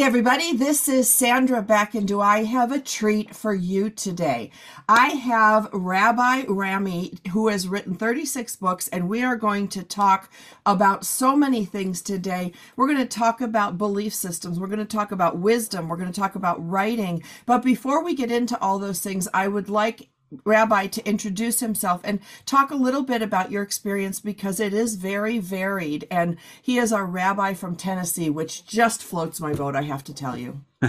Everybody, this is Sandra Beck, and do I have a treat for you today? I have Rabbi Rami, who has written 36 books, and we are going to talk about so many things today. We're going to talk about belief systems, we're going to talk about wisdom, we're going to talk about writing. But before we get into all those things, I would like rabbi to introduce himself and talk a little bit about your experience because it is very varied. And he is our rabbi from Tennessee, which just floats my boat, I have to tell you.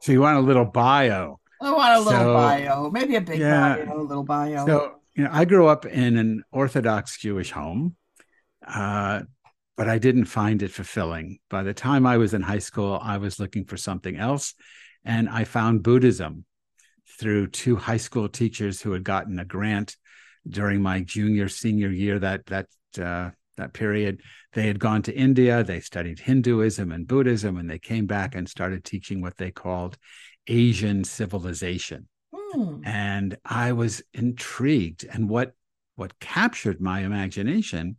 so you want a little bio? I want a little so, bio, maybe a big yeah, bio, a little bio. So, you know, I grew up in an Orthodox Jewish home. Uh, but I didn't find it fulfilling. By the time I was in high school, I was looking for something else. And I found Buddhism through two high school teachers who had gotten a grant during my junior senior year that that uh, that period they had gone to india they studied hinduism and buddhism and they came back and started teaching what they called asian civilization mm. and i was intrigued and what what captured my imagination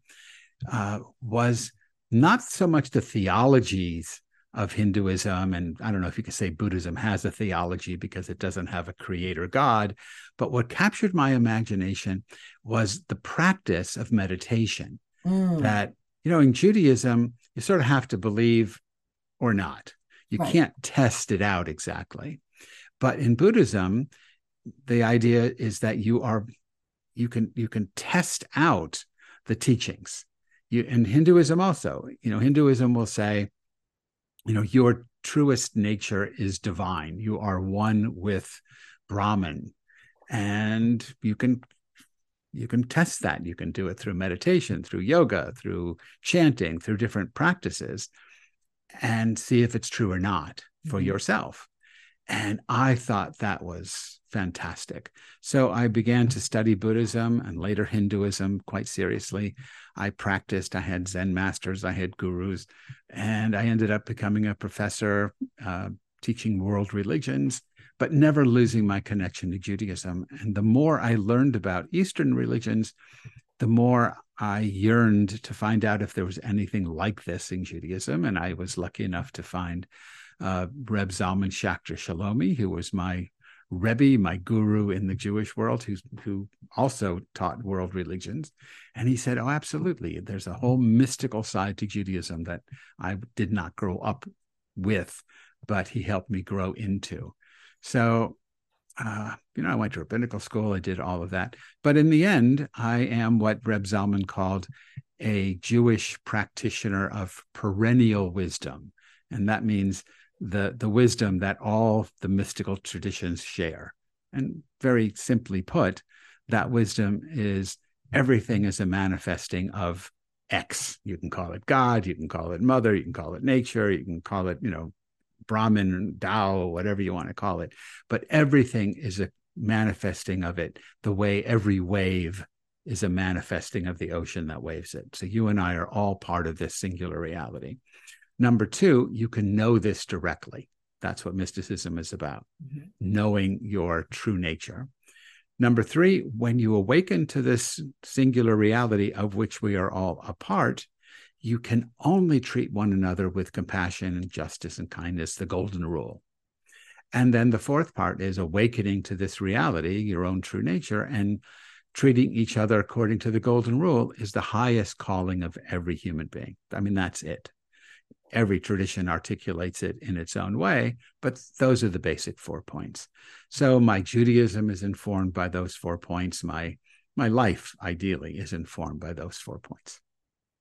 uh, was not so much the theologies of Hinduism. And I don't know if you could say Buddhism has a theology because it doesn't have a creator God. But what captured my imagination was the practice of meditation. Mm. That, you know, in Judaism, you sort of have to believe or not. You right. can't test it out exactly. But in Buddhism, the idea is that you are you can you can test out the teachings. You in Hinduism also, you know, Hinduism will say, you know your truest nature is divine. You are one with brahman. And you can you can test that. You can do it through meditation through yoga through chanting through different practices and see if it's true or not for mm-hmm. yourself. And i thought that was fantastic so i began to study buddhism and later hinduism quite seriously I practiced. I had Zen masters, I had gurus, and I ended up becoming a professor uh, teaching world religions, but never losing my connection to Judaism. And the more I learned about Eastern religions, the more I yearned to find out if there was anything like this in Judaism. And I was lucky enough to find uh, Reb Zalman Schachter Shalomi, who was my Rebbe, my guru in the Jewish world, who also taught world religions. And he said, Oh, absolutely. There's a whole mystical side to Judaism that I did not grow up with, but he helped me grow into. So, uh, you know, I went to rabbinical school, I did all of that. But in the end, I am what Reb Zalman called a Jewish practitioner of perennial wisdom. And that means the the wisdom that all the mystical traditions share. And very simply put, that wisdom is everything is a manifesting of X. You can call it God, you can call it mother, you can call it nature, you can call it, you know, Brahman, Tao, whatever you want to call it. But everything is a manifesting of it the way every wave is a manifesting of the ocean that waves it. So you and I are all part of this singular reality. Number two, you can know this directly. That's what mysticism is about, mm-hmm. knowing your true nature. Number three, when you awaken to this singular reality of which we are all a part, you can only treat one another with compassion and justice and kindness, the golden rule. And then the fourth part is awakening to this reality, your own true nature, and treating each other according to the golden rule is the highest calling of every human being. I mean, that's it every tradition articulates it in its own way, but those are the basic four points. So my Judaism is informed by those four points. My my life, ideally, is informed by those four points.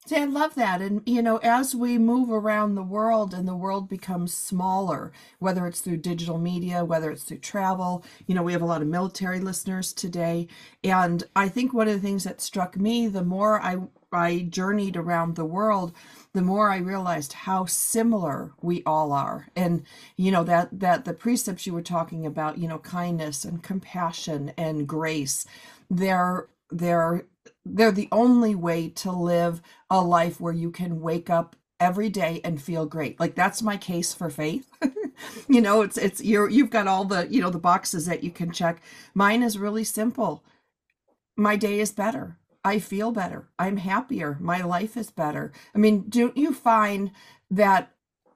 See, I love that. And, you know, as we move around the world and the world becomes smaller, whether it's through digital media, whether it's through travel, you know, we have a lot of military listeners today. And I think one of the things that struck me the more I, I journeyed around the world, the more I realized how similar we all are. And, you know, that, that the precepts you were talking about, you know, kindness and compassion and grace, they're, they're they're the only way to live a life where you can wake up every day and feel great. Like that's my case for faith. You know it's it's you're you've got all the you know the boxes that you can check. Mine is really simple. My day is better. I feel better. I'm happier. My life is better. I mean don't you find that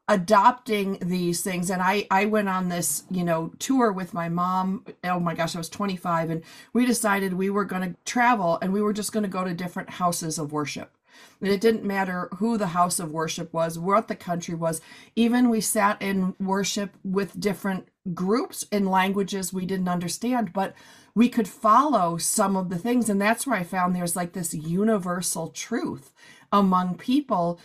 adopting these things. And i i went on this you know tour with my mom. Oh my gosh i was 25 and we decided we were going to travel and we were just going to go to different houses of worship. And it didn't matter who the house of worship was what the country was. Even we sat in worship with different groups in languages we didn't understand but we could follow some of the things. And that's where i found there's like this universal truth among people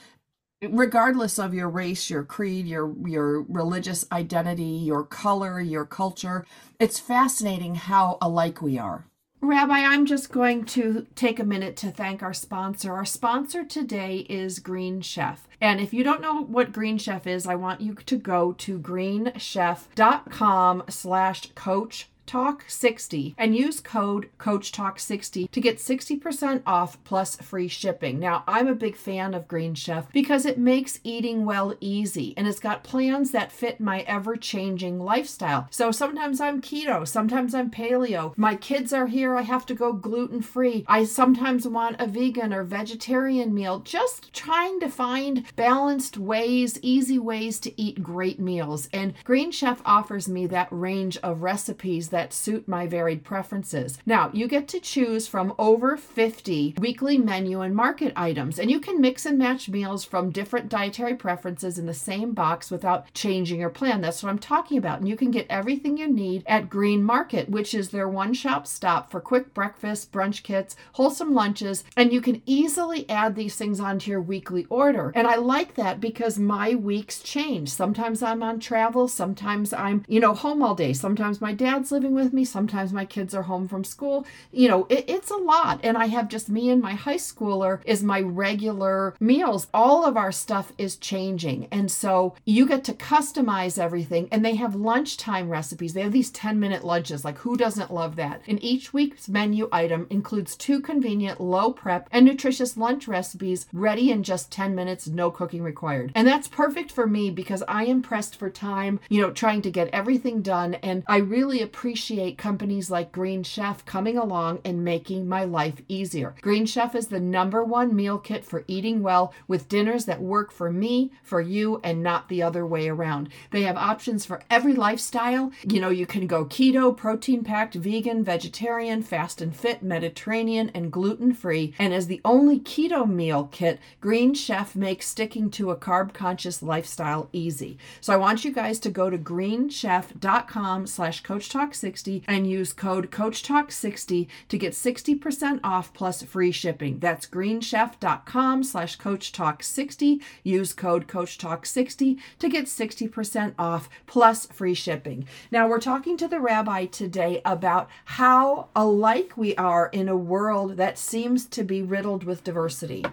regardless of your race, your creed, your your religious identity, your color, your culture, it's fascinating how alike we are. Rabbi, I'm just going to take a minute to thank our sponsor. Our sponsor today is Green Chef. And if you don't know what Green Chef is, I want you to go to greenchef.com slash coach Talk 60 and use code Coach Talk 60 to get 60% off plus free shipping. Now, I'm a big fan of Green Chef because it makes eating well easy and it's got plans that fit my ever changing lifestyle. So sometimes I'm keto, sometimes I'm paleo. My kids are here, I have to go gluten free. I sometimes want a vegan or vegetarian meal. Just trying to find balanced ways, easy ways to eat great meals. And Green Chef offers me that range of recipes that that suit my varied preferences. Now, you get to choose from over 50 weekly menu and market items, and you can mix and match meals from different dietary preferences in the same box without changing your plan. That's what I'm talking about. And you can get everything you need at Green Market, which is their one shop stop for quick breakfast, brunch kits, wholesome lunches, and you can easily add these things onto your weekly order. And I like that because my weeks change. Sometimes I'm on travel, sometimes I'm, you know, home all day, sometimes my dad's living living with me. Sometimes my kids are home from school. You know, it, it's a lot. And I have just me and my high schooler is my regular meals. All of our stuff is changing. And so you get to customize everything. And they have lunchtime recipes. They have these 10 minute lunches. Like, who doesn't love that? And each week's menu item includes two convenient, low prep, and nutritious lunch recipes ready in just 10 minutes, no cooking required. And that's perfect for me because I am pressed for time, you know, trying to get everything done. And I really appreciate appreciate companies like Green Chef coming along and making my life easier. Green Chef is the number one meal kit for eating well with dinners that work for me, for you, and not the other way around. They have options for every lifestyle. You know, you can go keto, protein packed, vegan, vegetarian, fast and fit, Mediterranean, and gluten free. And as the only keto meal kit, Green Chef makes sticking to a carb conscious lifestyle easy. So I want you guys to go to greenchef.com slash coach talk 60 and use code CoachTalk60 to get 60% off plus free shipping. That's greenchef.com slash CoachTalk60. Use code CoachTalk60 to get 60% off plus free shipping. Now, we're talking to the rabbi today about how alike we are in a world that seems to be riddled with diversity.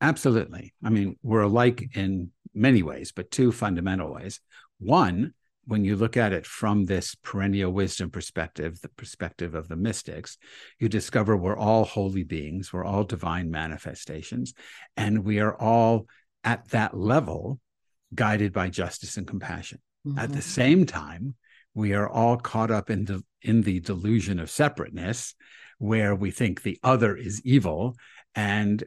Absolutely. I mean, we're alike in many ways, but two fundamental ways. One, when you look at it from this perennial wisdom perspective, the perspective of the mystics, you discover we're all holy beings, we're all divine manifestations, and we are all at that level guided by justice and compassion. Mm-hmm. At the mm-hmm. same time, we are all caught up in the in the delusion of separateness, where we think the other is evil, and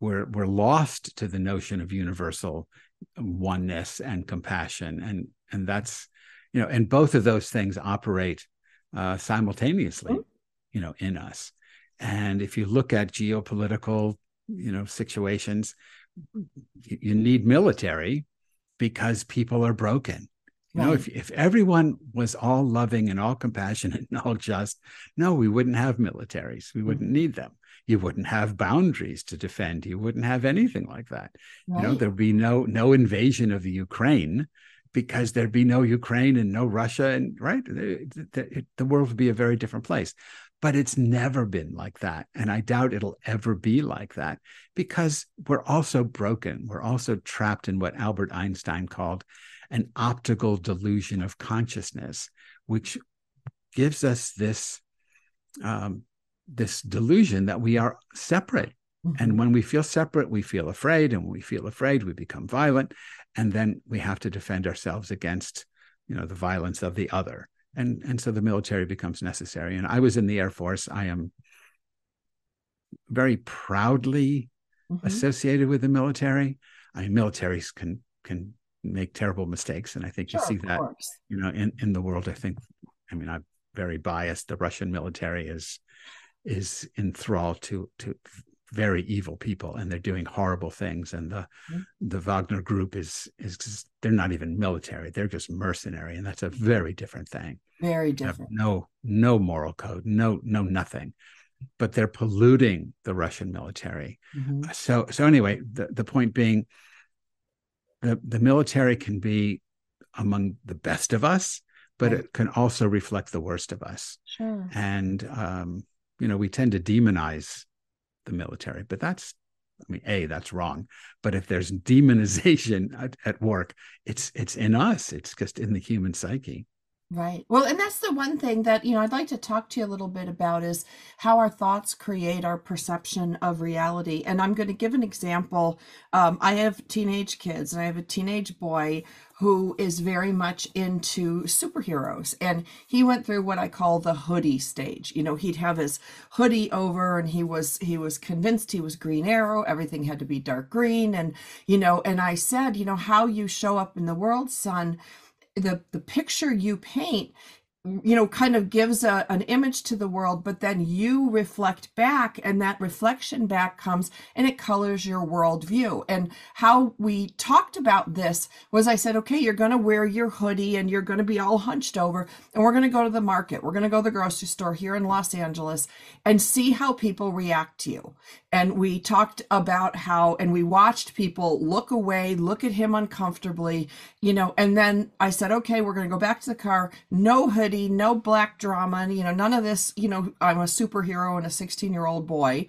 we're we're lost to the notion of universal oneness and compassion, and and that's you know, and both of those things operate uh, simultaneously, mm-hmm. you know, in us. And if you look at geopolitical, you know, situations, you, you need military because people are broken You know, if if everyone was all loving and all compassionate and all just, no, we wouldn't have militaries. We wouldn't mm-hmm. need them. You wouldn't have boundaries to defend. You wouldn't have anything like that. Right. You know, there'd be no no invasion of the Ukraine because there'd be no Ukraine and no Russia, and right, the, the, the world would be a very different place. But it's never been like that, and I doubt it'll ever be like that because we're also broken. We're also trapped in what Albert Einstein called an optical delusion of consciousness, which gives us this um, this delusion that we are separate. Mm-hmm. And when we feel separate, we feel afraid, and when we feel afraid, we become violent, and then we have to defend ourselves against, you know, the violence of the other. And and so the military becomes necessary. And I was in the Air Force. I am very proudly mm-hmm. associated with the military. I mean, militaries can can make terrible mistakes, and I think sure, you see that you know in in the world. I think, I mean, I'm very biased. The Russian military is is enthralled to to very evil people, and they're doing horrible things. And the mm-hmm. the Wagner Group is is just, they're not even military; they're just mercenary, and that's a very different thing. Very different. No no moral code, no no nothing but they're polluting the Russian military. Mm-hmm. So so anyway, the, the point being the, the military can be among the best of us, but right. it can also reflect the worst of us. Sure. And um, you know, we tend to demonize the military, but that's I mean, a that's wrong. But if there's demonization at, at work, it's it's in us. It's just in the human psyche. Right. Well, and that's the one thing that, you know, I'd like to talk to you a little bit about is how our thoughts create our perception of reality. And I'm going to give an example. Um, I have teenage kids, and I have a teenage boy who is very much into superheroes. And he went through what I call the hoodie stage. You know, he'd have his hoodie over and he was he was convinced he was Green Arrow. Everything had to be dark green. And, you know, and I said, you know, how you show up in the world, son the the picture you paint you know kind of gives a, an image to the world but then you reflect back and that reflection back comes and it colors your worldview. And how we talked about this was i said okay you're going to wear your hoodie and you're going to be all hunched over and we're going to go to the market. We're going to go to the grocery store here in los angeles and see how people react to you. And we talked about how and we watched people look away look at him uncomfortably you know and then i said okay we're going to go back to the car no hoodie no black drama, you know, none of this, you know, I'm a superhero and a 16 year old boy.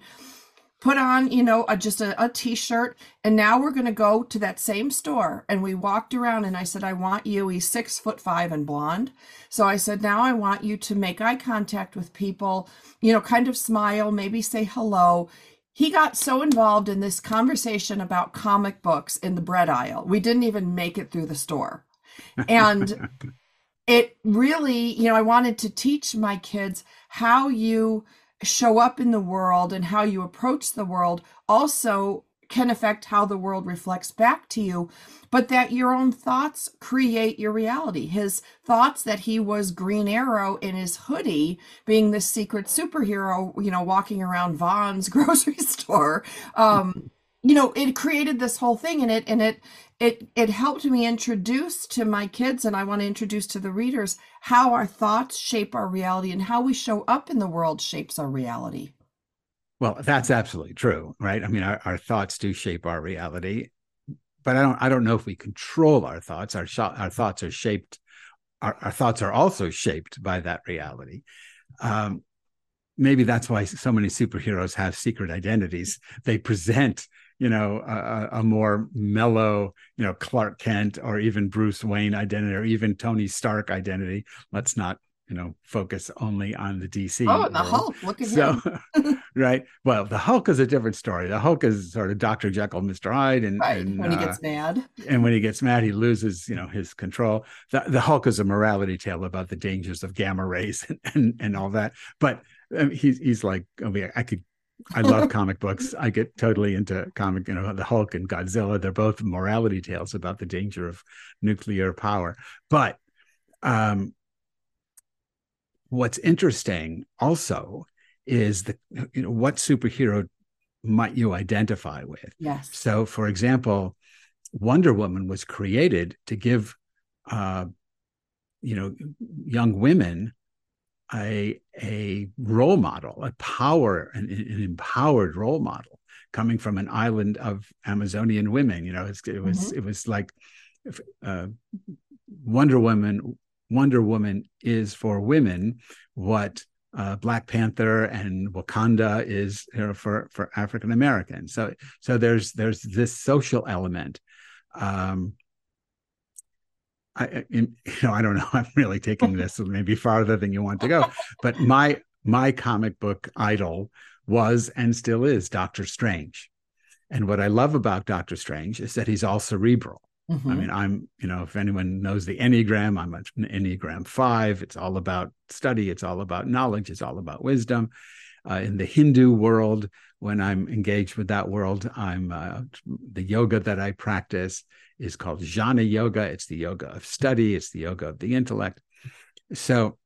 Put on, you know, a, just a a t-shirt, and now we're going to go to that same store. And we walked around, and I said, "I want you." He's six foot five and blonde, so I said, "Now I want you to make eye contact with people, you know, kind of smile, maybe say hello." he got so involved in this conversation about comic books in the bread aisle. We didn't even make it through the store. And it really, you know, I wanted to teach my kids how you show up in the world and how you approach the world also can affect how the world reflects back to you, but that your own thoughts create your reality. His thoughts that he was Green Arrow in his hoodie, being this secret superhero, you know, walking around Vons grocery store, um, you know, it created this whole thing and it and it it it helped me introduce to my kids and I want to introduce to the readers how our thoughts shape our reality and how we show up in the world shapes our reality. Well, that's absolutely true, right? I mean, our, our thoughts do shape our reality, but I don't I don't know if we control our thoughts. Our our thoughts are shaped. Our, our thoughts are also shaped by that reality. Um, maybe that's why so many superheroes have secret identities. They present, you know, a, a, more mellow, you know, Clark Kent or even Bruce Wayne identity or even Tony Stark identity. Let's not, you know, focus only on the DC. Oh, and the Hulk. Look at so, him. right. Well, the Hulk is a different story. The Hulk is sort of Dr. Jekyll, Mr. Hyde, and, right. and when he gets uh, mad. And when he gets mad, he loses, you know, his control. The, the Hulk is a morality tale about the dangers of gamma rays and, and, and all that. But I mean, he's he's like I mean I could I love comic books. I get totally into comic, you know, the Hulk and Godzilla. They're both morality tales about the danger of nuclear power. But um, what's interesting also is the you know what superhero might you identify with? Yes. So, for example, Wonder Woman was created to give uh, you know, young women a a role model, a power, an, an empowered role model coming from an island of Amazonian women. You know, it was mm-hmm. it was like uh, Wonder Woman. Wonder Woman is for women what uh, Black Panther and Wakanda is you know, for for African Americans. So so there's there's this social element. Um, I, you know, I don't know. I'm really taking this maybe farther than you want to go, but my my comic book idol was and still is Doctor Strange. And what I love about Doctor Strange is that he's all cerebral. Mm-hmm. I mean, I'm, you know, if anyone knows the Enneagram, I'm an Enneagram five. It's all about study, it's all about knowledge, it's all about wisdom. Uh, in the Hindu world, when I'm engaged with that world, I'm uh, the yoga that I practice is called jnana yoga. It's the yoga of study, it's the yoga of the intellect. So,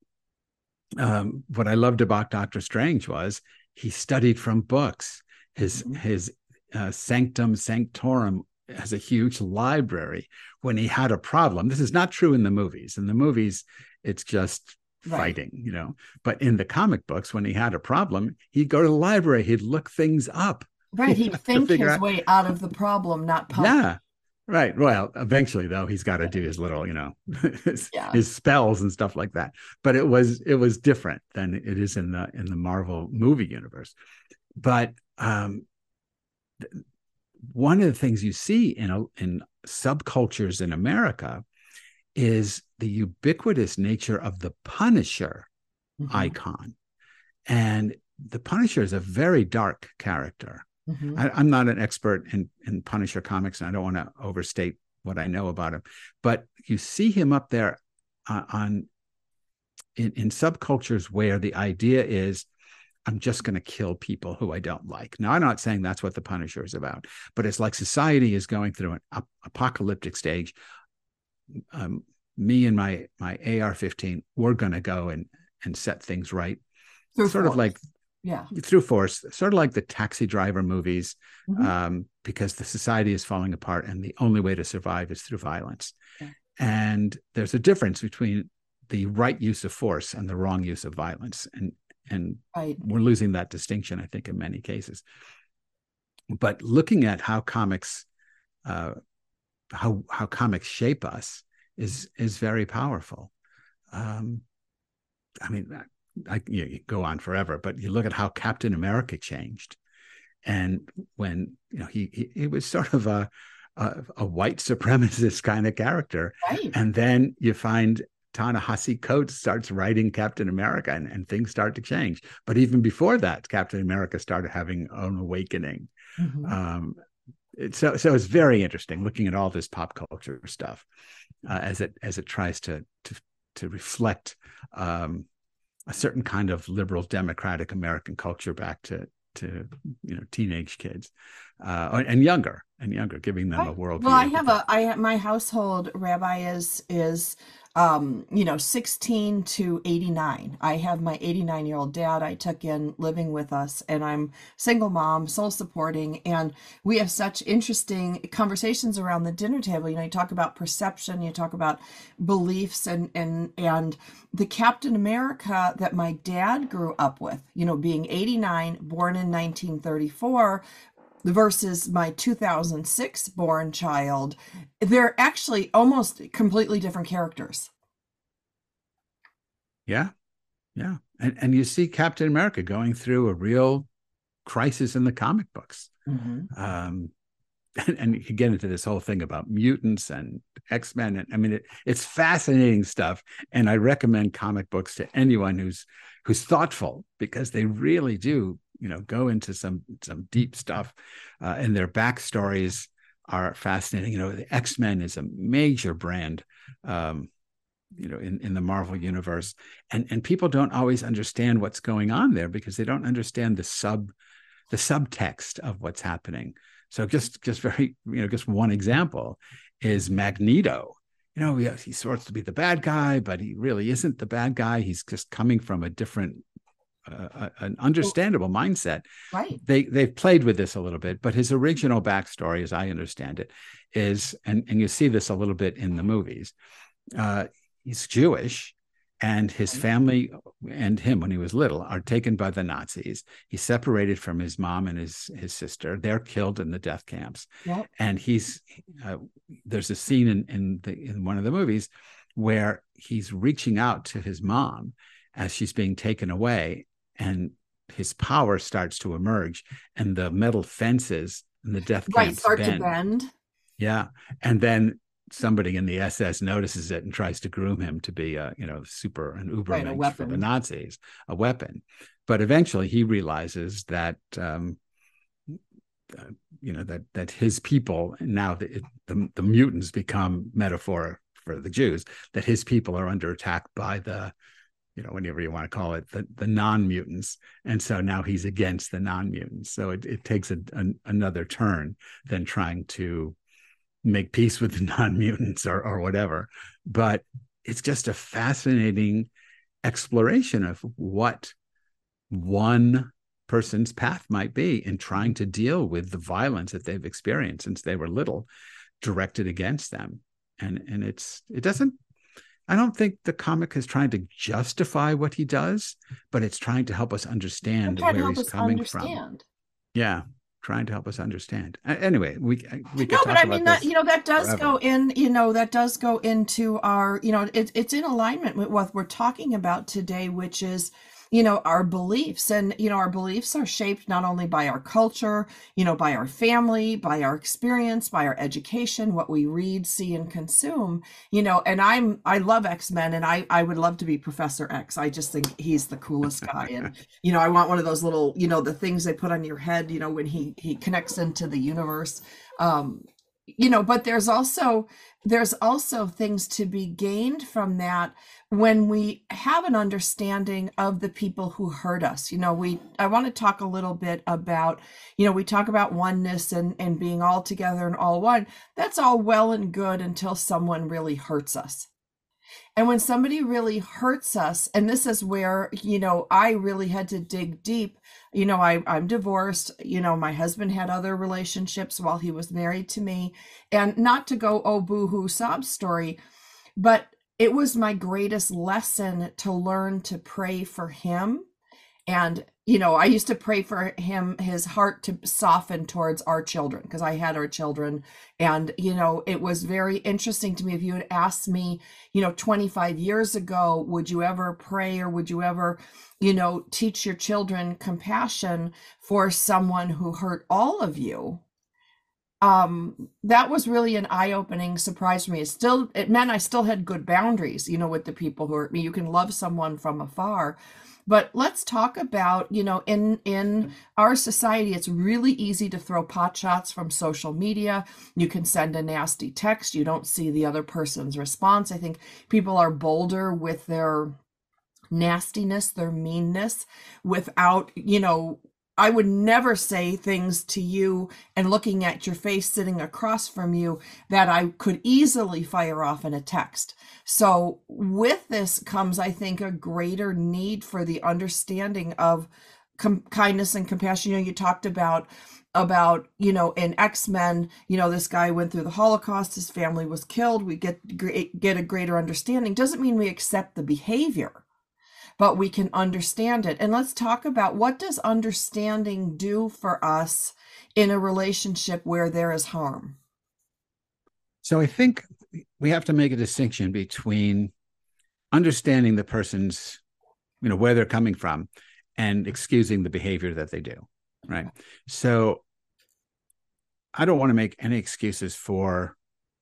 um, what I loved about Doctor Strange was he studied from books. His mm-hmm. his uh, sanctum sanctorum has a huge library. When he had a problem, this is not true in the movies. In the movies, it's just right. fighting, you know. But in the comic books, when he had a problem, he'd go to the library. He'd look things up. Right, he'd think his out. way out of the problem, not pump. Yeah, Right. Well, eventually though, he's got to do his little, you know, his, yeah. his, spells and stuff like that. But it was it was different than it is in the in the Marvel movie universe. But um, one of the things you see in a, in subcultures in America is the ubiquitous nature of the Punisher mm-hmm. icon, and the Punisher is a very dark character. Mm-hmm. I, am not an expert in in Punisher comics, and I don't want to overstate what I know about him. But you see him up there uh, on in, in subcultures where the idea is I'm just going to kill people who I don't like. Now, I'm not saying that's what the Punisher is about, but it's like society is going through an ap- apocalyptic stage. Um, me and my my AR-15, we're going to go and and set things right. Through sort force. of like yeah through force sort of like the taxi driver movies mm-hmm. um, because the society is falling apart and the only way to survive is through violence yeah. and there's a difference between the right use of force and the wrong use of violence and and right. we're losing that distinction i think in many cases but looking at how comics uh, how how comics shape us is is very powerful um, i mean I you go on forever, but you look at how Captain America changed, and when you know he he, he was sort of a, a, a white supremacist kind of character, right. and then you find Ta-Nehisi Coates starts writing Captain America, and, and things start to change. But even before that, Captain America started having an awakening. Mm-hmm. Um, so so it's very interesting looking at all this pop culture stuff uh, as it as it tries to to to reflect um, a certain kind of liberal democratic American culture back to to you know teenage kids uh, and younger and younger, giving them a world. Well, I have a I my household rabbi is is um, you know, 16 to 89. I have my 89 year old dad I took in living with us, and I'm single mom, sole supporting, and we have such interesting conversations around the dinner table. You know, you talk about perception, you talk about beliefs, and and and the Captain America that my dad grew up with. You know, being 89, born in 1934, versus my 2006 born child, they're actually almost completely different characters. Yeah. Yeah. And and you see Captain America going through a real crisis in the comic books. Mm-hmm. Um, and, and, you get into this whole thing about mutants and X-Men. And I mean, it, it's fascinating stuff. And I recommend comic books to anyone who's who's thoughtful because they really do you know go into some some deep stuff uh, and their backstories are fascinating. You know the x-men is a major brand um, you know in, in the marvel universe and and people don't always understand what's going on there because they don't understand the sub the subtext of what's happening. So just just very you know just one example is magneto. You know he, he's supposed to be the bad guy but he really isn't the bad guy. He's just coming from a different uh, an understandable mindset. Right. They they've played with this a little bit, but his original backstory, as I understand it, is and and you see this a little bit in the movies. Uh, he's Jewish, and his family and him when he was little are taken by the Nazis. He's separated from his mom and his his sister. They're killed in the death camps, Yep. and he's uh, there's a scene in in the in one of the movies where he's reaching out to his mom as she's being taken away, and his power starts to emerge, and the metal fences and the death Right. Start bend. to bend. Yeah, and then somebody in the SS notices it and tries to groom him to be a you know super an uber Right, for the. Nazis, a weapon. But eventually, he realizes that um, uh, you know that that his people now the, it- the the mutants become metaphor for the Jews that his people are under attack by the you know whatever you want to call it the the non mutants and so now he's against the non mutants so it, it takes a, an, another turn than trying to make peace with the non mutants or or whatever. But it's just a fascinating exploration of what one person's path might be in trying to deal with the violence that they've experienced since they were little directed against them. And and it's it doesn't i don't think the comic is trying to justify what he does but it's trying to help us understand where help he's us coming from yeah trying to help us understand anyway we uh, we could no, talk about No, but I mean that you know that does forever. go in. You know that does go into our. You know, it, it's in alignment with what we're talking about today, which is you know our beliefs. And you know our beliefs are shaped not only by our culture you know by our family by our experience by our education what we read see and consume you know. And i'm i love x-men and i i would love to be professor x. I just think he's the coolest guy. And you know i want one of those little you know the things they put on your head you know when he he connects into the universe. Um you know but there's also there's also things to be gained from that when we have an understanding of the people who hurt us. You know we i want to talk a little bit about you know we talk about oneness and and being all together and all one. That's all well and good until someone really hurts us. And when somebody really hurts us and this is where you know i really had to dig deep you know I, i'm divorced you know my husband had other relationships while he was married to me. And not to go oh boo-hoo sob story but it was my greatest lesson to learn to pray for him and you know i used to pray for him his heart to soften towards our children because i had our children. And you know it was very interesting to me if you had asked me you know 25 years ago would you ever pray or would you ever you know teach your children compassion for someone who hurt all of you? Um that was really an eye-opening surprise for me. It still it meant i still had good boundaries you know with the people who hurt me. You can love someone from afar but let's talk about you know in in our society it's really easy to throw pot shots from social media. You can send a nasty text. You don't see the other person's response. I think people are bolder with their nastiness their meanness without you know I would never say things to you and looking at your face sitting across from you that I could easily fire off in a text. So, with this comes, I think, a greater need for the understanding of com- kindness and compassion. You know, you talked about about you know in x-men you know this guy went through the holocaust his family was killed we get get a greater understanding doesn't mean we accept the behavior but we can understand it. And let's talk about what does understanding do for us in a relationship where there is harm? So I think we have to make a distinction between understanding the person's, you know, where they're coming from and excusing the behavior that they do. Right. So I don't want to make any excuses for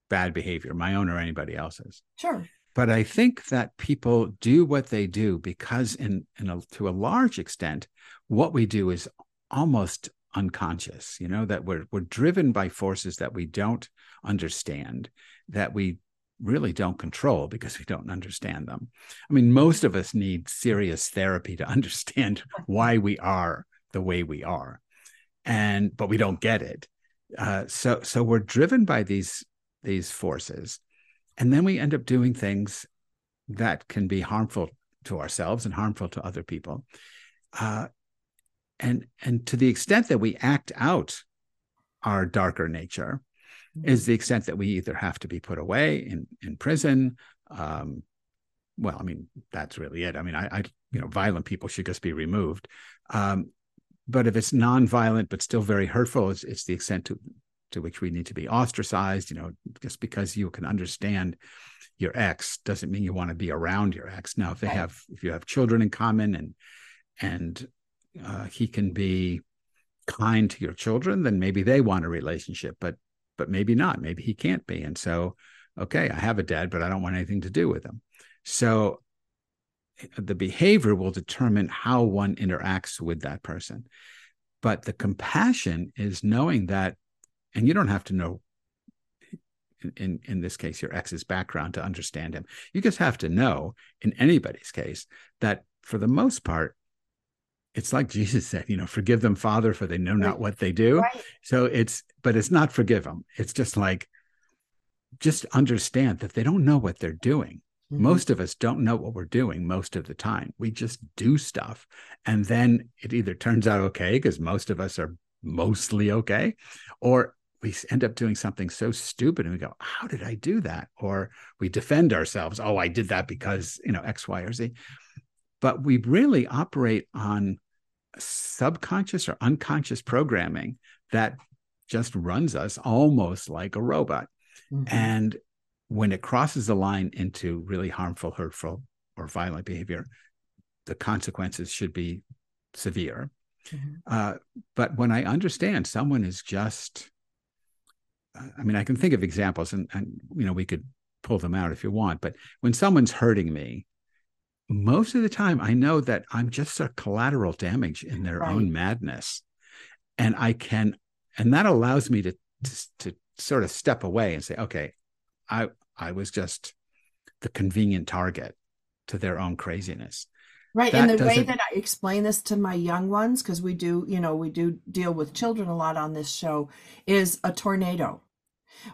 bad behavior, my own or anybody else's. Sure. But I think that people do what they do because, in, in a, to a large extent, what we do is almost unconscious. You know that we're we're driven by forces that we don't understand, that we really don't control because we don't understand them. I mean, most of us need serious therapy to understand why we are the way we are, and but we don't get it. Uh, so so we're driven by these these forces and then we end up doing things that can be harmful to ourselves and harmful to other people uh, and and to the extent that we act out our darker nature is the extent that we either have to be put away in in prison um, well, I mean, that's really it. I mean, I, I you know, violent people should just be removed. Um, but if it's non-violent but still very hurtful, it's, it's the extent to to which we need to be ostracized. You know, just because you can understand your ex doesn't mean you want to be around your ex. Now, if they have if you have children in common and and uh, he can be kind to your children, then maybe they want a relationship, but but maybe not. Maybe he can't be. And so, okay, I have a dad, but I don't want anything to do with him. So the behavior will determine how one interacts with that person. But the compassion is knowing that, and you don't have to know in, in this case your ex's background to understand him. You just have to know in anybody's case that for the most part, it's like Jesus said, you know, forgive them, Father, for they know right. not what they do. Right. So it's, but it's not forgive them. It's just like, just understand that they don't know what they're doing. Mm-hmm. Most of us don't know what we're doing most of the time. We just do stuff. And then it either turns out okay, because most of us are mostly okay, or we end up doing something so stupid and we go, How did I do that? Or we defend ourselves. Oh, I did that because, you know, X, Y, or Z. But we really operate on subconscious or unconscious programming that just runs us almost like a robot. Mm-hmm. And when it crosses the line into really harmful, hurtful, or violent behavior, the consequences should be severe. Mm-hmm. Uh, but when I understand someone is just, I mean, I can think of examples, and, and you know, we could pull them out if you want. But when someone's hurting me, most of the time I know that I'm just a collateral damage in their right. own madness. And I can, and that allows me to, to, to sort of step away and say, okay, I I was just the convenient target to their own craziness. Right. That and the way that I explain this to my young ones, because we do, you know, we do deal with children a lot on this show, is a tornado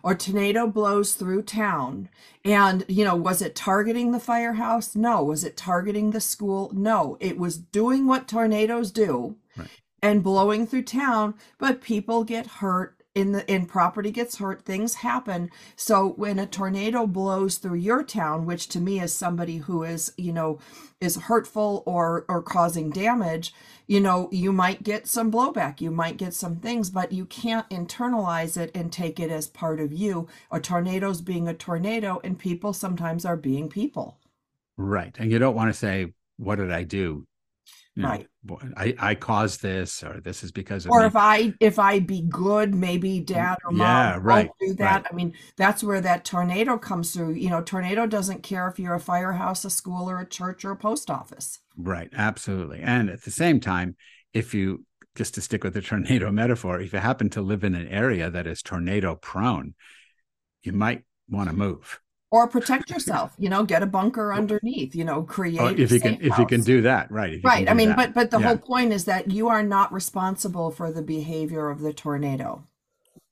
or tornado blows through town. And you know was it targeting the firehouse? No. Was it targeting the school? No. It was doing what tornadoes do right. and blowing through town but people get hurt in the in property gets hurt things happen. So when a tornado blows through your town which to me is somebody who is you know is hurtful or or causing damage you know you might get some blowback you might get some things but you can't internalize it and take it as part of you. A tornado's being a tornado and people sometimes are being people. Right and you don't want to say what did i do you know, right. I, I caused this or this is because of or me. if I if I be good, maybe dad or mom yeah, right, do that. Right. I mean, that's where that tornado comes through. You know, tornado doesn't care if you're a firehouse, a school, or a church or a post office. Right, absolutely. And at the same time, if you just to stick with the tornado metaphor, if you happen to live in an area that is tornado prone, you might want to move or protect yourself you know get a bunker underneath you know oh, create oh, if you can house. if you can do that right right i mean that. but but the yeah. whole point is that you are not responsible for the behavior of the tornado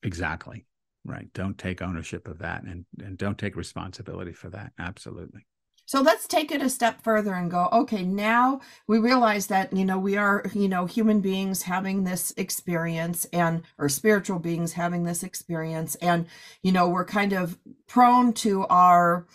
exactly right don't take ownership of that and and don't take responsibility for that absolutely so let's take it a step further and go, okay, now we realize that, you know, we are, you know, human beings having this experience and, or spiritual beings having this experience. And, you know, we're kind of prone to our,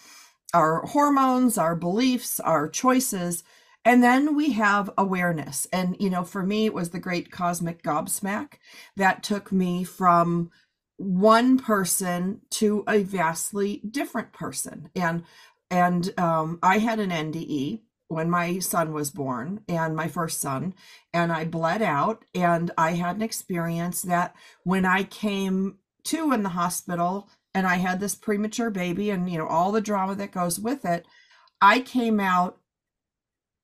our hormones, our beliefs, our choices. And then we have awareness. And, you know, for me, it was the great cosmic gobsmack that took me from one person to a vastly different person. And and um, I had an NDE when my son was born and my first son and i bled out and i had an experience that when i came to in the hospital and i had this premature baby and you know all the drama that goes with it i came out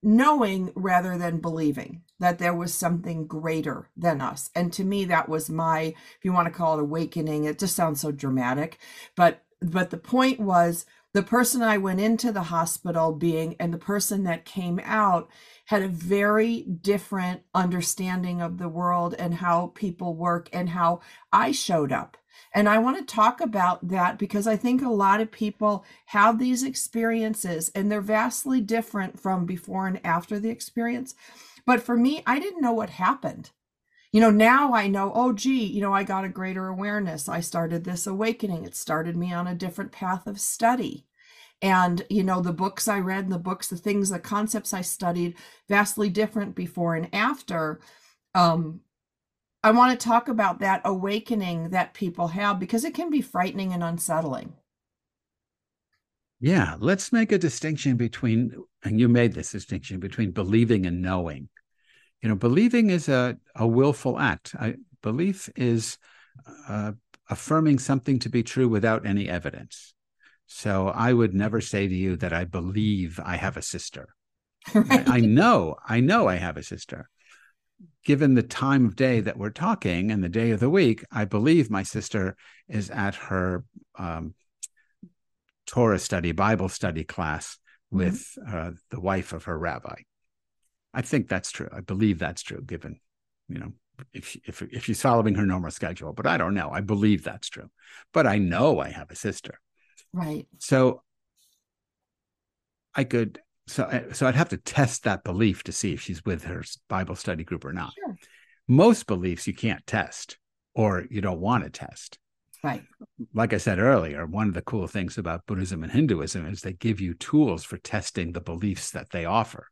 knowing rather than believing that there was something greater than us. And to me that was my if you want to call it awakening it just sounds so dramatic but but the point was the person I went into the hospital being and the person that came out had a very different understanding of the world and how people work and how I showed up. And I want to talk about that because I think a lot of people have these experiences and they're vastly different from before and after the experience. But for me, I didn't know what happened you know, now I know, oh, gee, you know, I got a greater awareness. I started this awakening. It started me on a different path of study. And, you know, the books I read and the books, the things, the concepts I studied, vastly different before and after. Um, I want to talk about that awakening that people have because it can be frightening and unsettling. Yeah, let's make a distinction between, and you made this distinction between believing and knowing. You know, believing is a, a willful act. I, belief is uh, affirming something to be true without any evidence. So I would never say to you that I believe I have a sister. Right. I, I know, I know I have a sister. Given the time of day that we're talking and the day of the week, I believe my sister is at her um, Torah study, Bible study class mm-hmm. with mm-hmm. uh, the wife of her rabbi. I think that's true. I believe that's true, given, you know, if she, if if she's following her normal schedule. But I don't know. I believe that's true. But I know I have a sister. Right. So I could so so I'd have to test that belief to see if she's with her Bible study group or not. Sure. Most beliefs you can't test or you don't want to test. Right. Like I said earlier, one of the cool things about Buddhism and Hinduism is they give you tools for testing the beliefs that they offer.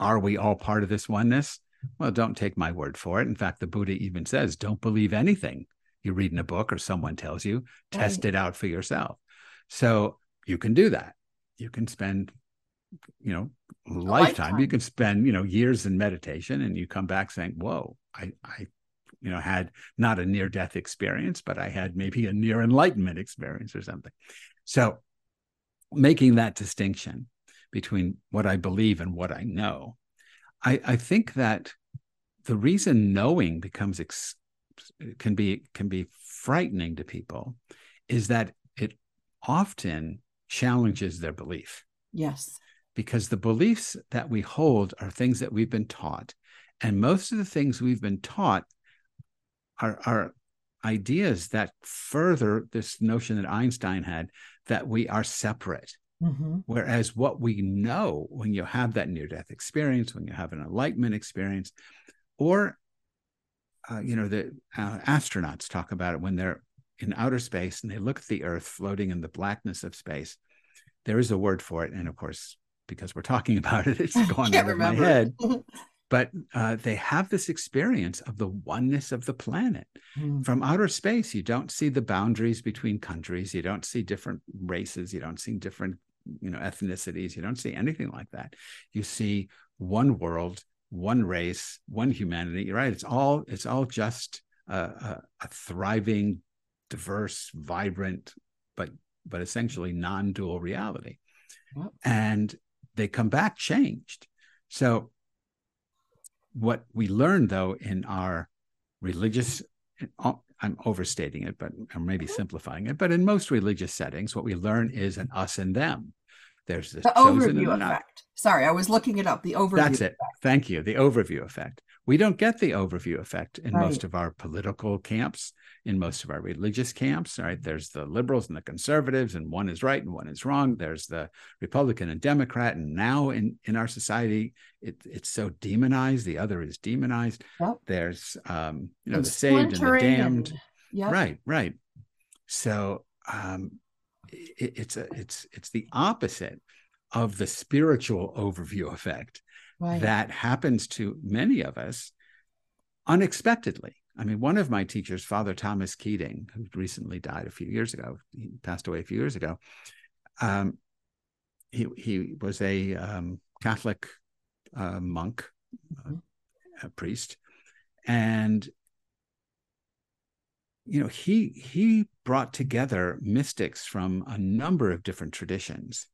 Are we all part of this oneness? Well, don't take my word for it. In fact, the Buddha even says, don't believe anything you read in a book or someone tells you, test it out for yourself. So you can do that. You can spend, you know, lifetime. lifetime. You can spend, you know, years in meditation and you come back saying, whoa, I, I, you know, had not a near death experience, but I had maybe a near enlightenment experience or something. So making that distinction between what I believe and what I know I, I think that the reason knowing becomes ex- can be can be frightening to people is that it often challenges their belief. Yes. Because the beliefs that we hold are things that we've been taught. And most of the things we've been taught are, are ideas that further this notion that Einstein had that we are separate, Mm-hmm. Whereas what we know when you have that near death experience, when you have an enlightenment experience, or uh, you know the uh, astronauts talk about it when they're in outer space and they look at the Earth floating in the blackness of space. There is a word for it, and of course, because we're talking about it, it's gone out of my head. but uh, they have this experience of the oneness of the planet. Mm. From outer space, you don't see the boundaries between countries. You don't see different races. You don't see different you know ethnicities you don't see anything like that. You see one world one race one humanity right it's all it's all just a, a, a thriving diverse vibrant but but essentially non-dual reality. And they come back changed. So what we learn though in our religious uh, I'm overstating it, but I'm maybe mm-hmm. simplifying it. But in most religious settings, what we learn is an us and them. There's the overview effect. Sorry, I was looking it up. The overview. That's it. Effect. Thank you. The overview effect. We don't get the overview effect in right. most of our political camps, in most of our religious camps. Right? There's the liberals and the conservatives, and one is right and one is wrong. There's the Republican and Democrat, and now in in our society, it, it's so demonized. The other is demonized. Yep. There's um, you know, and the saved and the damned. And, yep. Right. Right. So um, it, it's a it's it's the opposite of the spiritual overview effect right. that happens to many of us unexpectedly. I mean, one of my teachers, Father Thomas Keating, who recently died a few years ago, he passed away a few years ago. Um, he he was a um, Catholic uh, monk, mm-hmm. a priest, and you know he he brought together mystics from a number of different traditions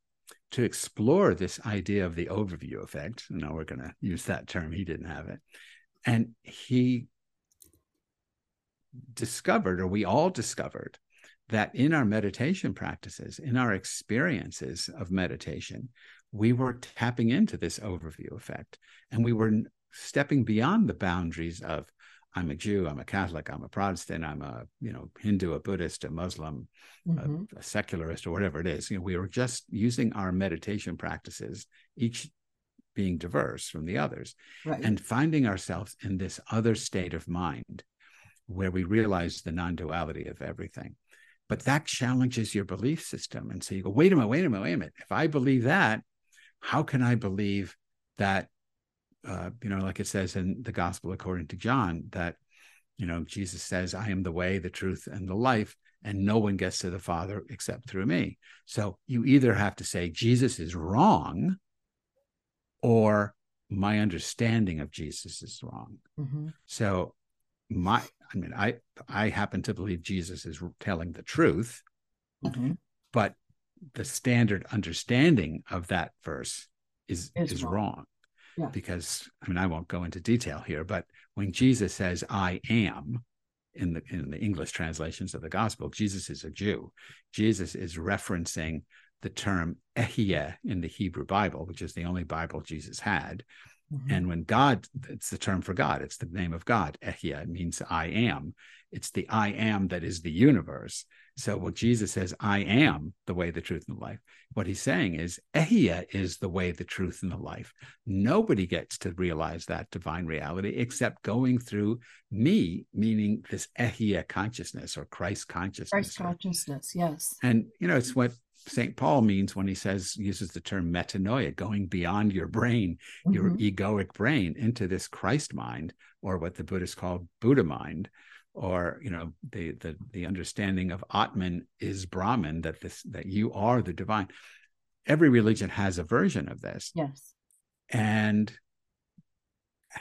to explore this idea of the overview effect. Now we're going to use that term he didn't have it. And he discovered or we all discovered that in our meditation practices in our experiences of meditation we were tapping into this overview effect. And we were stepping beyond the boundaries of I'm a Jew, I'm a Catholic, I'm a Protestant, I'm a you know Hindu, a Buddhist, a Muslim, mm-hmm. a, a, secularist, or whatever it is. You know, we were just using our meditation practices, each being diverse from the others, right. and finding ourselves in this other state of mind where we realize the non-duality of everything. but that challenges your belief system. And so you go, wait a minute, wait a minute, wait a minute. If I believe that, how can I believe that, uh, you know, like it says in the gospel according to John, that, you know, Jesus says, I am the way, the truth, and the life, and no one gets to the Father except through me. So you either have to say Jesus is wrong or my understanding of Jesus is wrong. Mm-hmm. So my I mean I I happen to believe Jesus is telling the truth, mm-hmm. but the standard understanding of that verse is is, is wrong. wrong. Because I mean I won't go into detail here, but when Jesus says I am in the in the English translations of the gospel, Jesus is a Jew. Jesus is referencing the term Ehyeh in the Hebrew Bible, which is the only Bible Jesus had. Mm-hmm. And when God, it's the term for God, it's the name of God. Ehyeh means I am. It's the I am that is the universe. So when Jesus says, I am the way, the truth, and the life, what he's saying is Ehyeh is the way, the truth, and the life. Nobody gets to realize that divine reality except going through me, meaning this Ehyeh consciousness or Christ consciousness. Christ consciousness, yes. And you know, it's what St. Paul means when he says, uses the term metanoia, going beyond your brain, mm-hmm. your egoic brain, into this Christ mind, or what the Buddhists call Buddha mind, or you know, the the the understanding of Atman is Brahman, that this that you are the divine. Every religion has a version of this. Yes. And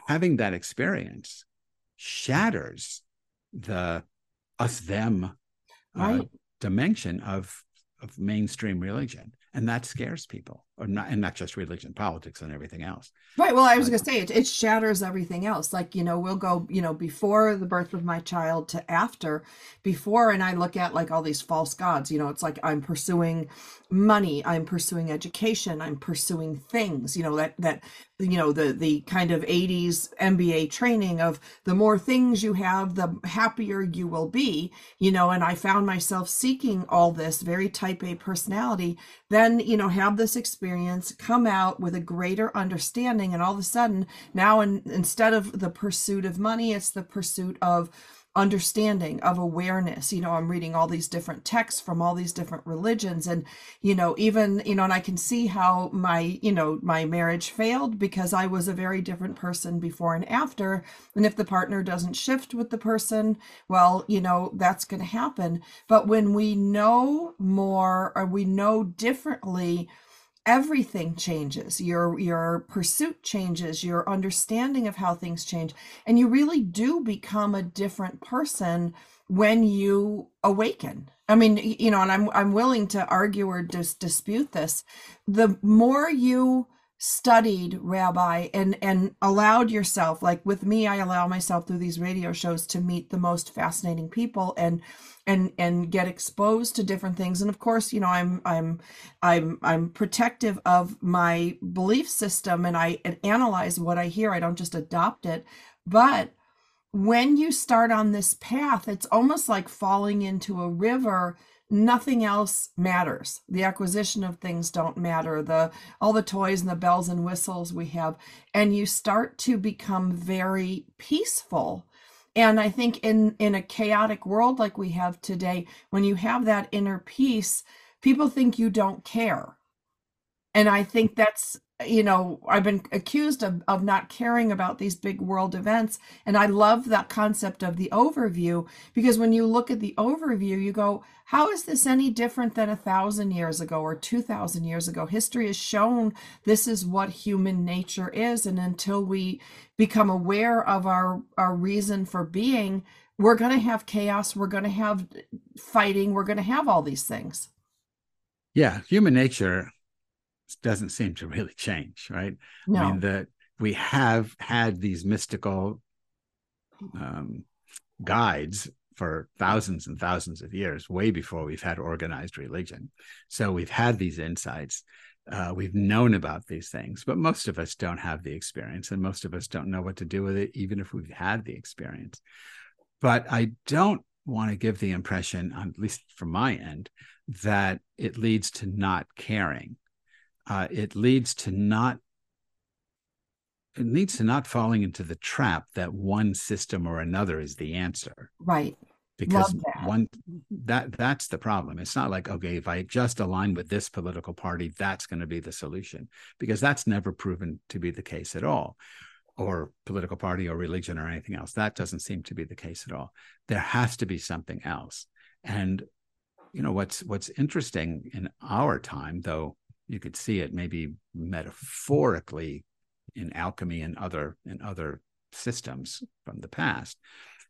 having that experience shatters the us them right. uh, dimension of of mainstream religion and that scares people or not and not just religion politics and everything else. Right well i was going to say it, it shatters everything else. Like you know we'll go you know before the birth of my child to after before and i look at like all these false gods you know it's like i'm pursuing money i'm pursuing education i'm pursuing things you know that that you know the the kind of 80s mba training of the more things you have the happier you will be you know and i found myself seeking all this very type a personality then you know have this experience come out with a greater understanding and all of a sudden now in, instead of the pursuit of money it's the pursuit of understanding of awareness. You know i'm reading all these different texts from all these different religions and you know even you know and i can see how my you know my marriage failed because i was a very different person before and after. And if the partner doesn't shift with the person well you know that's going to happen. But when we know more or we know differently everything changes. Your your pursuit changes your understanding of how things change and you really do become a different person when you awaken. I mean you know and i'm i'm willing to argue or dis- dispute this. The more you studied rabbi and and allowed yourself like with me i allow myself through these radio shows to meet the most fascinating people and and and get exposed to different things. And of course you know i'm i'm i'm i'm protective of my belief system and i and analyze what i hear. I don't just adopt it. But when you start on this path it's almost like falling into a river nothing else matters. The acquisition of things don't matter. The all the toys and the bells and whistles we have. And you start to become very peaceful. And i think in in a chaotic world like we have today when you have that inner peace people think you don't care. And i think that's you know i've been accused of, of not caring about these big world events. And i love that concept of the overview because when you look at the overview you go how is this any different than a thousand years ago or two thousand years ago history has shown this is what human nature is and until we become aware of our our reason for being we're going to have chaos we're going to have fighting we're going to have all these things yeah human nature doesn't seem to really change, right? No. I mean, that we have had these mystical um, guides for thousands and thousands of years, way before we've had organized religion. So we've had these insights. Uh, we've known about these things, but most of us don't have the experience, and most of us don't know what to do with it, even if we've had the experience. But I don't want to give the impression, at least from my end, that it leads to not caring uh, it leads to not it leads to not falling into the trap that one system or another is the answer. Right. Because that. one that that's the problem. It's not like okay if i just align with this political party that's going to be the solution because that's never proven to be the case at all or political party or religion or anything else. That doesn't seem to be the case at all. There has to be something else. And you know what's what's interesting in our time though you could see it maybe metaphorically in alchemy and other in other systems from the past.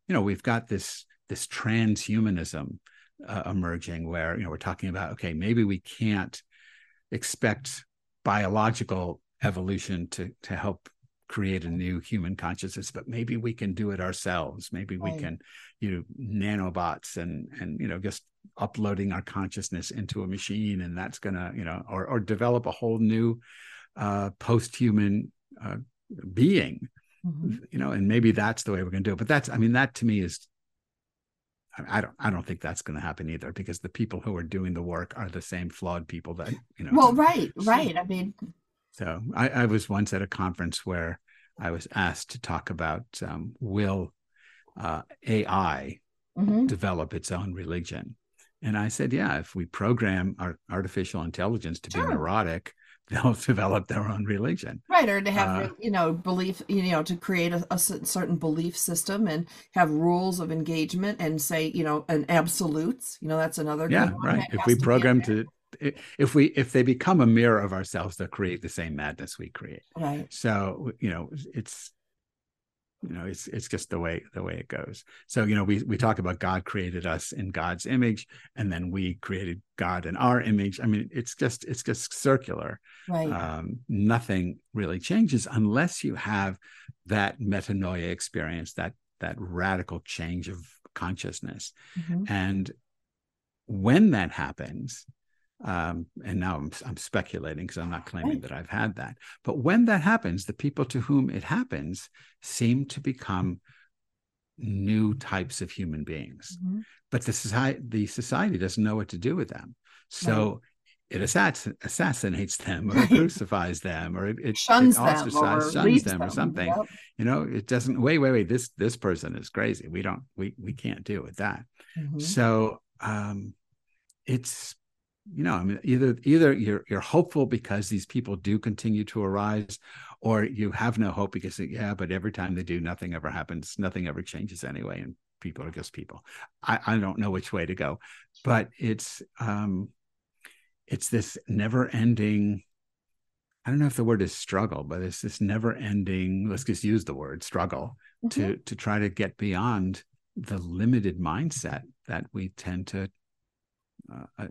You know we've got this this transhumanism uh, emerging where you know we're talking about okay maybe we can't expect biological evolution to to help create a new human consciousness but maybe we can do it ourselves. Maybe we can you know nanobots and and you know just uploading our consciousness into a machine and that's gonna you know or or develop a whole new uh post-human uh, being Mhm. you know and maybe that's the way we're going to do it. But that's i mean that to me is I don't. I don't think that's going to happen either, because the people who are doing the work are the same flawed people that you know. Well, right, right. I mean, So I, I was once at a conference where I was asked to talk about um, will uh, AI mhm. develop its own religion, and I said, yeah, if we program our artificial intelligence to Sure. be neurotic, develop their own religion. right, or to have Uh, you know belief, you know, to create a, a certain belief system and have rules of engagement and say, you know, an absolutes. You know, that's another. Yeah, right. If we to program to, if we if they become a mirror of ourselves, they'll create the same madness we create. right, so you know it's you know it's it's just the way the way it goes. So you know we we talk about god created us in god's image and then we created god in our image. I mean it's just it's just circular. Right, um nothing really changes unless you have that metanoia experience that that radical change of consciousness. Mhm. and when that happens, um, and now I'm, I'm speculating because I'm not claiming that I've had that, but when that happens, the people to whom it happens seem to become new types of human beings. Mhm. But the society, the society doesn't know what to do with them. So it assass- assassinates them or Right. crucifies them or it, it, shuns it them or shuns leaves them or something Yep. you know it doesn't wait wait wait this this person is crazy we don't we we can't deal with that Mhm. so um it's you know i mean either either you're you're hopeful because these people do continue to arise or you have no hope because yeah but every time they do nothing ever happens nothing ever changes anyway and people are just people i i don't know which way to go but it's um it's this never ending i don't know if the word is struggle but it's this never ending let's just use the word struggle Mhm. to to try to get beyond the limited mindset that we tend to uh,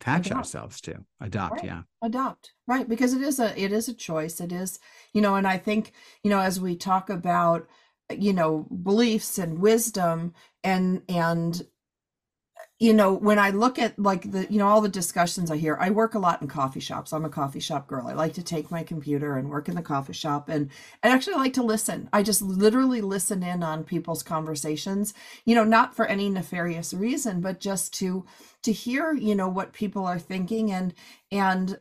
attach Adopt. ourselves to adopt Right. yeah adopt right because it is a it is a choice it is you know and i think you know as we talk about you know beliefs and wisdom and and you know when i look at like the you know all the discussions i hear i work a lot in coffee shops. I'm a coffee shop girl. I like to take my computer and work in the coffee shop and i actually like to listen. I just literally listen in on people's conversations you know not for any nefarious reason but just to to hear you know what people are thinking. And and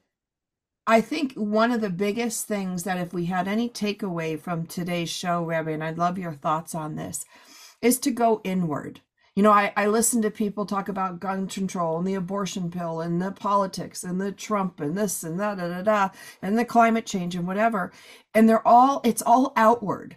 I think one of the biggest things that if we had any takeaway from today's show, Rabbi, and I'd love your thoughts on this, is to go inward. You know, I, I listen to people talk about gun control and the abortion pill and the politics and the Trump and this and that, da, da, da, and the climate change and whatever. And they're all, it's all outward.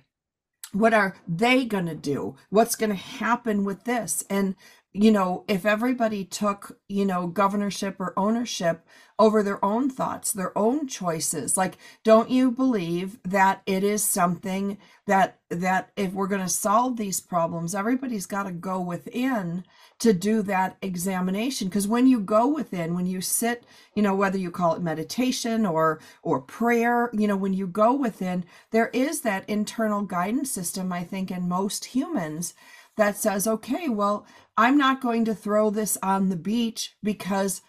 What are they going to do? What's going to happen with this? And, you know, if everybody took, you know, governorship or ownership over their own thoughts, their own choices. Like, don't you believe that it is something that that if we're going to solve these problems, everybody's got to go within to do that examination because when you go within when you sit you know whether you call it meditation or or prayer you know when you go within there is that internal guidance system i think in most humans that says okay well i'm not going to throw this on the beach because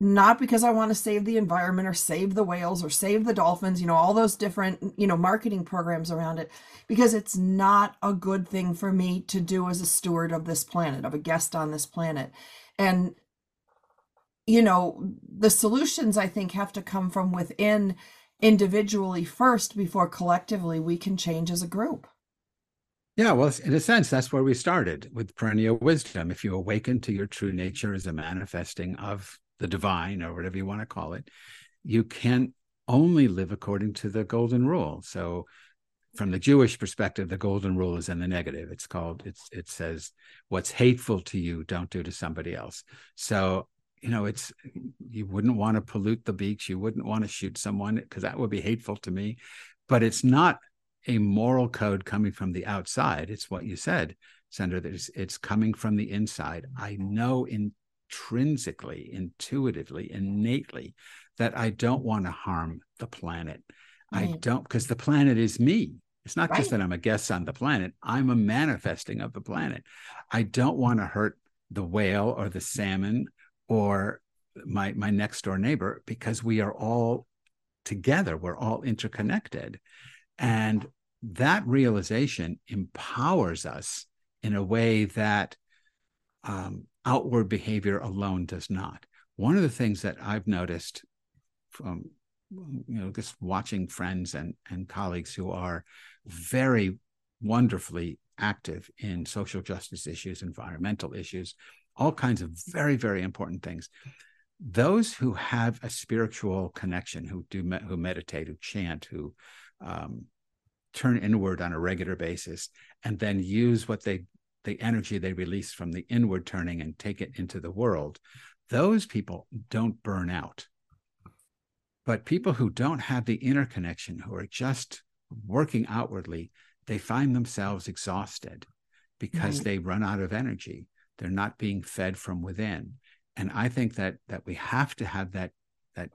not because I want to save the environment or save the whales or save the dolphins, you know, all those different, you know, marketing programs around it, because it's not a good thing for me to do as a steward of this planet, of a guest on this planet. And, you know, the solutions I think have to come from within individually first before collectively we can change as a group. Yeah, well, in a sense, that's where we started with perennial wisdom. If you awaken to your true nature as a manifesting of the divine or whatever you want to call it, you can only live according to the golden rule. So, from the Jewish perspective, the golden rule is in the negative. It's called, it's, it says, what's hateful to you, don't do to somebody else. So, you know, it's, you wouldn't want to pollute the beach. You wouldn't want to shoot someone because that would be hateful to me. But it's not a moral code coming from the outside. It's what you said, Sandra. That it's, it's coming from the inside. I know intrinsically, intuitively, innately that I don't want to harm the planet. Right. I mm. don't because the planet is me. It's not right. just that I'm a guest on the planet. I'm a manifesting of the planet. I don't want to hurt the whale or the salmon or my my next door neighbor because we are all together. We're all interconnected. And that realization empowers us in a way that um, outward behavior alone does not. One of the things that I've noticed from you know just watching friends and and colleagues who are very wonderfully active in social justice issues, environmental issues, all kinds of very very important things. Those who have a spiritual connection, who do who meditate, who chant, who um, turn inward on a regular basis and then use what they the energy they release from the inward turning and take it into the world those people don't burn out. But people who don't have the inner connection who are just working outwardly they find themselves exhausted because mm-hmm. they run out of energy. They're not being fed from within. And i think that that we have to have that that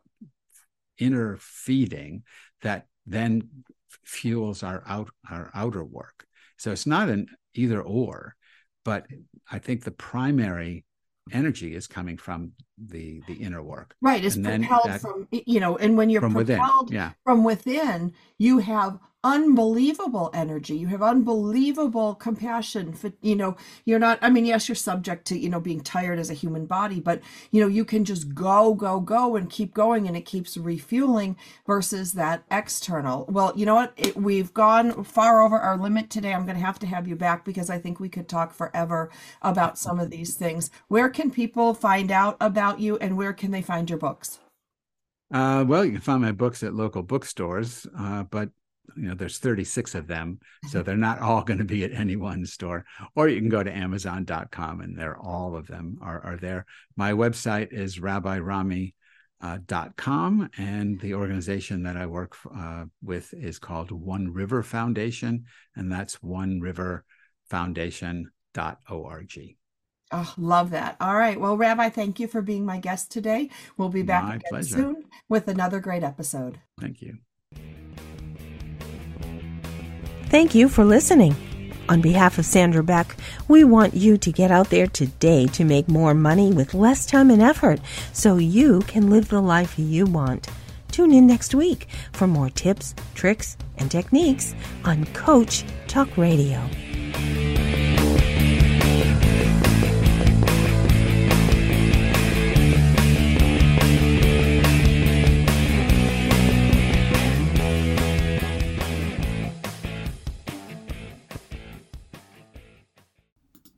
inner feeding that then fuels our out our outer work. So it's not an either or, but I think the primary energy is coming from the the inner work. Right. It's and propelled that, from you know, and when you're from propelled within, yeah. from within, you have unbelievable energy you have unbelievable compassion for you know you're not i mean yes you're subject to you know being tired as a human body but you know you can just go go go and keep going and it keeps refueling versus that external well you know what it, we've gone far over our limit today i'm going to have to have you back because i think we could talk forever about some of these things where can people find out about you and where can they find your books? Uh, well, you can find my books at local bookstores, uh, but you know there's 36 of them so they're not all going to be at any one store. Or you can go to amazon.com and they're all of them are, are there. My website is rabbirami uh, and the organization that I work uh, with is called One River Foundation, and that's One River Foundation dot org. Oh, love that. All right. Well, Rabbi, thank you for being my guest today. We'll be back my again pleasure. soon with another great episode. Thank you. Thank you for listening. On behalf of Sandra Beck, we want you to get out there today to make more money with less time and effort so you can live the life you want. Tune in next week for more tips, tricks, and techniques on Coach Talk Radio.